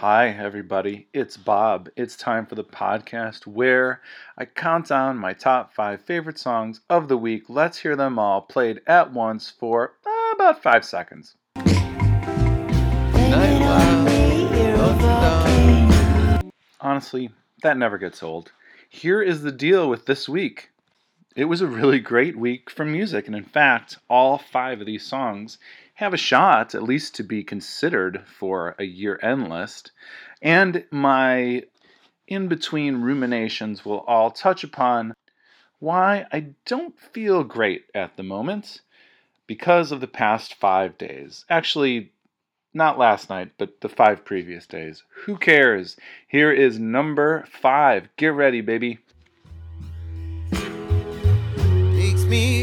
Hi, everybody. It's Bob. It's time for the podcast where I count down my top five favorite songs of the week. Let's hear them all played at once for uh, about five seconds. Honestly, that never gets old. Here is the deal with this week. It was a really great week for music, and in fact, all five of these songs have a shot, at least to be considered for a year end list. And my in between ruminations will all touch upon why I don't feel great at the moment because of the past five days. Actually, not last night, but the five previous days. Who cares? Here is number five. Get ready, baby. Takes me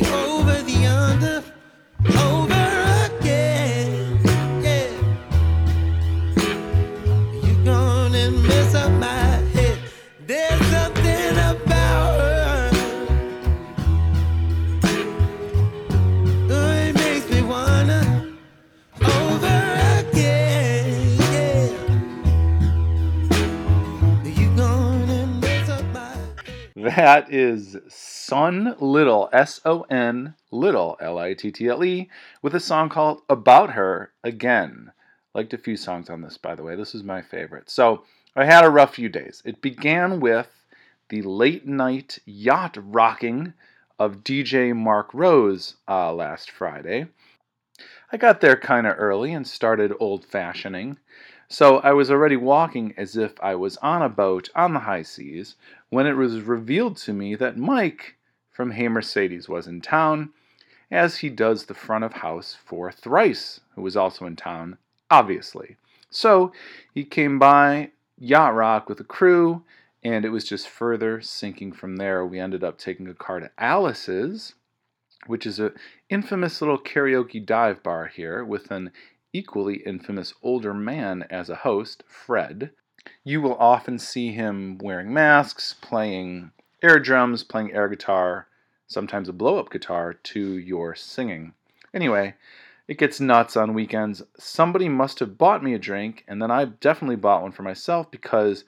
That is Son Little, S O N Little, L I T T L E, with a song called About Her Again. Liked a few songs on this, by the way. This is my favorite. So I had a rough few days. It began with the late night yacht rocking of DJ Mark Rose uh, last Friday. I got there kind of early and started old fashioning. So I was already walking as if I was on a boat on the high seas when it was revealed to me that Mike from Hey Mercedes was in town, as he does the front of house for Thrice, who was also in town, obviously. So he came by Yacht Rock with a crew, and it was just further sinking from there. We ended up taking a car to Alice's, which is a infamous little karaoke dive bar here with an equally infamous older man as a host, Fred. You will often see him wearing masks, playing air drums, playing air guitar, sometimes a blow up guitar to your singing. Anyway, it gets nuts on weekends. Somebody must have bought me a drink, and then I definitely bought one for myself because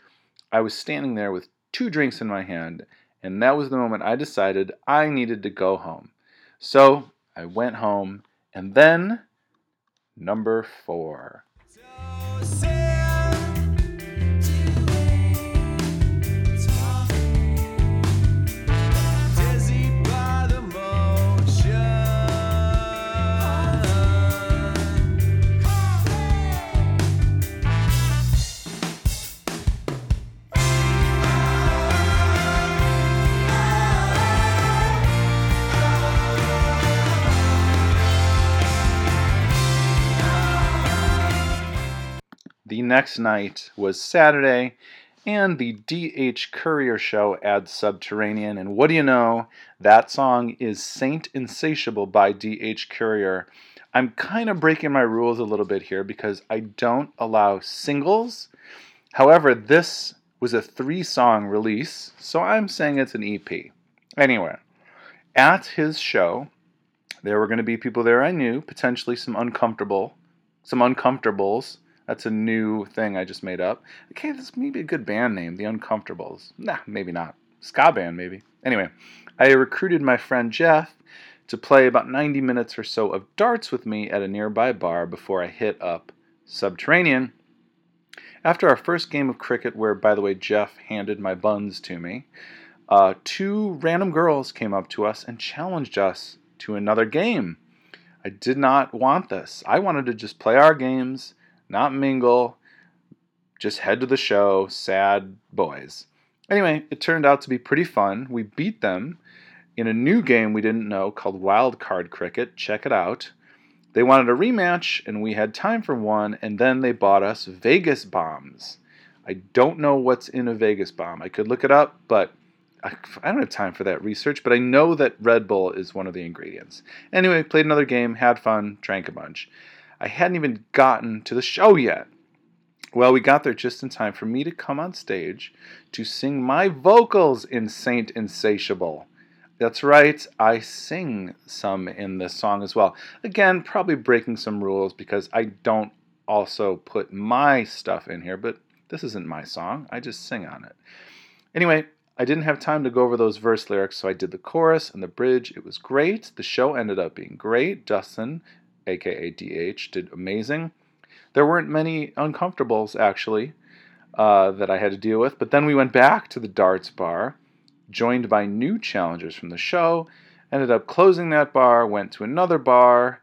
I was standing there with two drinks in my hand, and that was the moment I decided I needed to go home. So I went home, and then number four. Next night was Saturday, and the DH Courier show adds Subterranean. And what do you know? That song is Saint Insatiable by DH Courier. I'm kind of breaking my rules a little bit here because I don't allow singles. However, this was a three song release, so I'm saying it's an EP. Anyway, at his show, there were going to be people there I knew, potentially some uncomfortable, some uncomfortables. That's a new thing I just made up. Okay, this may be a good band name, The Uncomfortables. Nah, maybe not. Ska band, maybe. Anyway, I recruited my friend Jeff to play about 90 minutes or so of darts with me at a nearby bar before I hit up Subterranean. After our first game of cricket, where, by the way, Jeff handed my buns to me, uh, two random girls came up to us and challenged us to another game. I did not want this. I wanted to just play our games not mingle, just head to the show, sad boys. Anyway, it turned out to be pretty fun. We beat them in a new game we didn't know called Wild Card Cricket. Check it out. They wanted a rematch, and we had time for one, and then they bought us Vegas bombs. I don't know what's in a Vegas bomb. I could look it up, but I, I don't have time for that research. But I know that Red Bull is one of the ingredients. Anyway, played another game, had fun, drank a bunch. I hadn't even gotten to the show yet. Well, we got there just in time for me to come on stage to sing my vocals in Saint Insatiable. That's right, I sing some in this song as well. Again, probably breaking some rules because I don't also put my stuff in here, but this isn't my song. I just sing on it. Anyway, I didn't have time to go over those verse lyrics, so I did the chorus and the bridge. It was great. The show ended up being great. Dustin, aka DH, did amazing. There weren't many uncomfortables, actually, uh, that I had to deal with, but then we went back to the darts bar, joined by new challengers from the show, ended up closing that bar, went to another bar.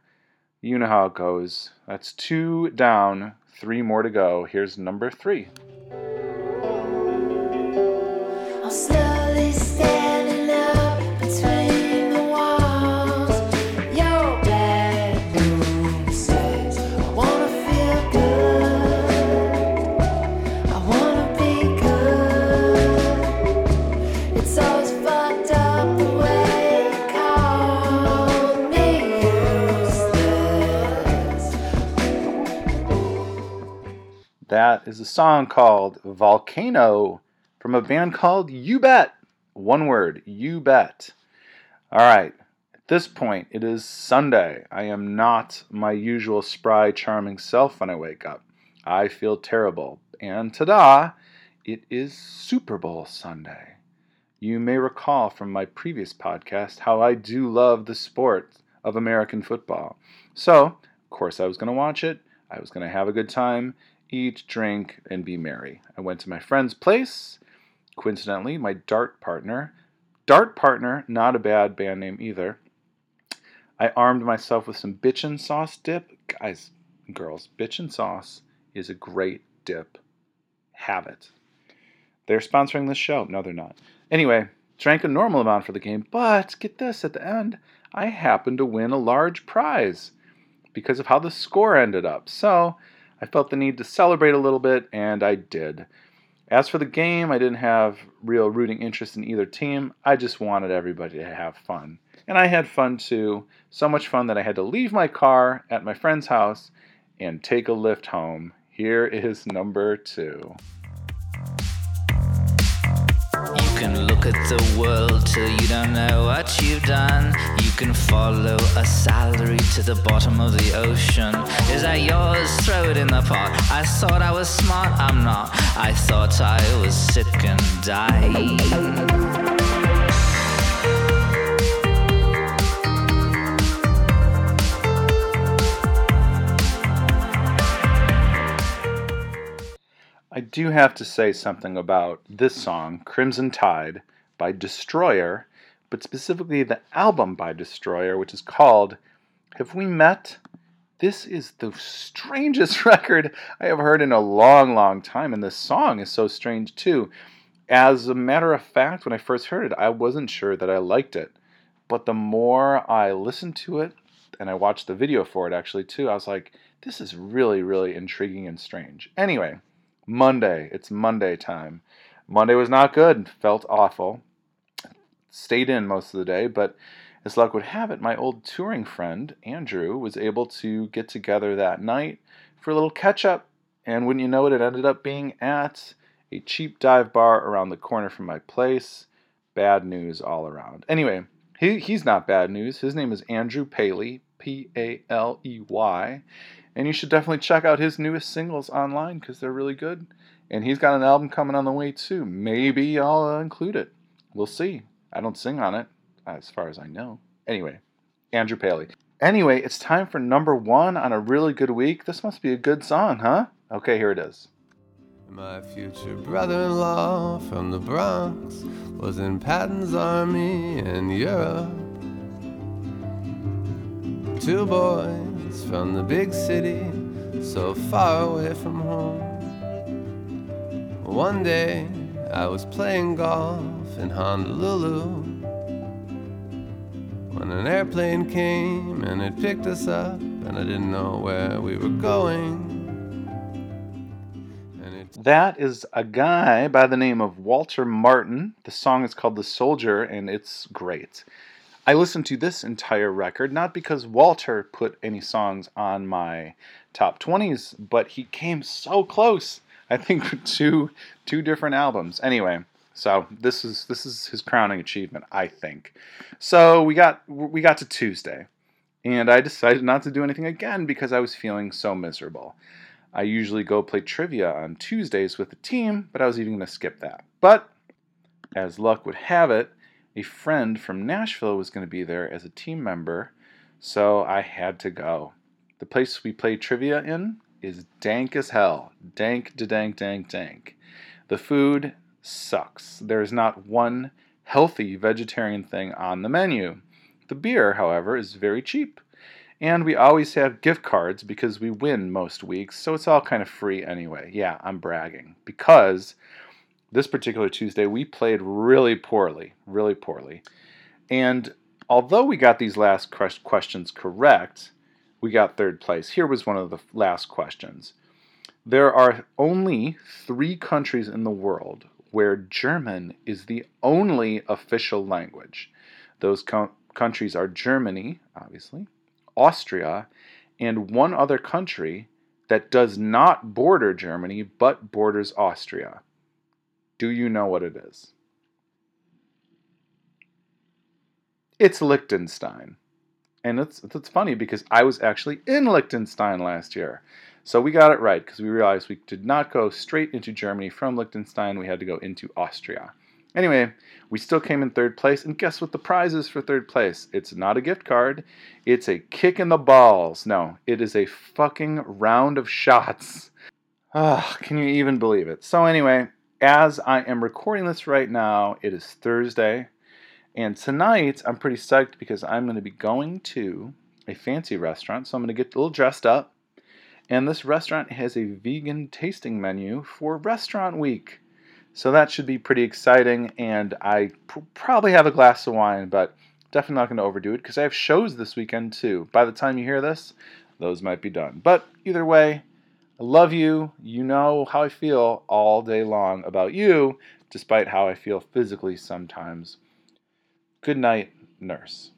You know how it goes. That's two down, three more to go. Here's number three. Is a song called Volcano from a band called You Bet. One word, You Bet. All right, at this point, it is Sunday. I am not my usual spry, charming self when I wake up. I feel terrible. And ta da, it is Super Bowl Sunday. You may recall from my previous podcast how I do love the sport of American football. So, of course, I was going to watch it. I was going to have a good time, eat, drink, and be merry. I went to my friend's place. Coincidentally, my dart partner, dart partner, not a bad band name either. I armed myself with some bitchin' sauce dip. Guys and girls, bitchin' sauce is a great dip. Have it. They're sponsoring this show. No, they're not. Anyway, drank a normal amount for the game, but get this at the end, I happened to win a large prize because of how the score ended up. So I felt the need to celebrate a little bit, and I did. As for the game, I didn't have real rooting interest in either team. I just wanted everybody to have fun. And I had fun too. So much fun that I had to leave my car at my friend's house and take a lift home. Here is number two. Can look at the world till you don't know what you've done. You can follow a salary to the bottom of the ocean. Is that yours? Throw it in the pot. I thought I was smart, I'm not. I thought I was sick and dying. Do have to say something about this song, Crimson Tide, by Destroyer, but specifically the album by Destroyer, which is called Have We Met? This is the strangest record I have heard in a long, long time, and this song is so strange too. As a matter of fact, when I first heard it, I wasn't sure that I liked it. But the more I listened to it, and I watched the video for it actually too, I was like, this is really, really intriguing and strange. Anyway, Monday. It's Monday time. Monday was not good. Felt awful. Stayed in most of the day, but as luck would have it, my old touring friend, Andrew, was able to get together that night for a little catch up. And wouldn't you know it, it ended up being at a cheap dive bar around the corner from my place. Bad news all around. Anyway, he, he's not bad news. His name is Andrew Paley, P A L E Y. And you should definitely check out his newest singles online because they're really good. And he's got an album coming on the way too. Maybe I'll include it. We'll see. I don't sing on it, as far as I know. Anyway, Andrew Paley. Anyway, it's time for number one on a really good week. This must be a good song, huh? Okay, here it is. My future brother-in-law from the Bronx was in Patton's army in Europe. Two boys from the big city, so far away from home. One day I was playing golf in Honolulu when an airplane came and it picked us up, and I didn't know where we were going. That is a guy by the name of Walter Martin. The song is called The Soldier, and it's great. I listened to this entire record not because Walter put any songs on my top 20s, but he came so close. I think two two different albums. Anyway, so this is this is his crowning achievement, I think. So we got we got to Tuesday, and I decided not to do anything again because I was feeling so miserable. I usually go play trivia on Tuesdays with the team, but I was even going to skip that. But as luck would have it, a friend from Nashville was going to be there as a team member, so I had to go. The place we play trivia in is dank as hell. Dank to dank, dank, dank. The food sucks. There is not one healthy vegetarian thing on the menu. The beer, however, is very cheap. And we always have gift cards because we win most weeks, so it's all kind of free anyway. Yeah, I'm bragging. Because this particular Tuesday we played really poorly, really poorly. And although we got these last questions correct, we got third place. Here was one of the last questions. There are only three countries in the world where German is the only official language. Those co- countries are Germany, obviously, Austria, and one other country that does not border Germany but borders Austria. Do you know what it is? It's Liechtenstein. And it's, it's funny because I was actually in Liechtenstein last year. So we got it right because we realized we did not go straight into Germany from Liechtenstein. We had to go into Austria. Anyway, we still came in third place. And guess what the prize is for third place? It's not a gift card, it's a kick in the balls. No, it is a fucking round of shots. Ah, can you even believe it? So, anyway, as I am recording this right now, it is Thursday. And tonight, I'm pretty psyched because I'm going to be going to a fancy restaurant. So I'm going to get a little dressed up. And this restaurant has a vegan tasting menu for restaurant week. So that should be pretty exciting. And I pr- probably have a glass of wine, but definitely not going to overdo it because I have shows this weekend too. By the time you hear this, those might be done. But either way, I love you. You know how I feel all day long about you, despite how I feel physically sometimes. Good night, nurse.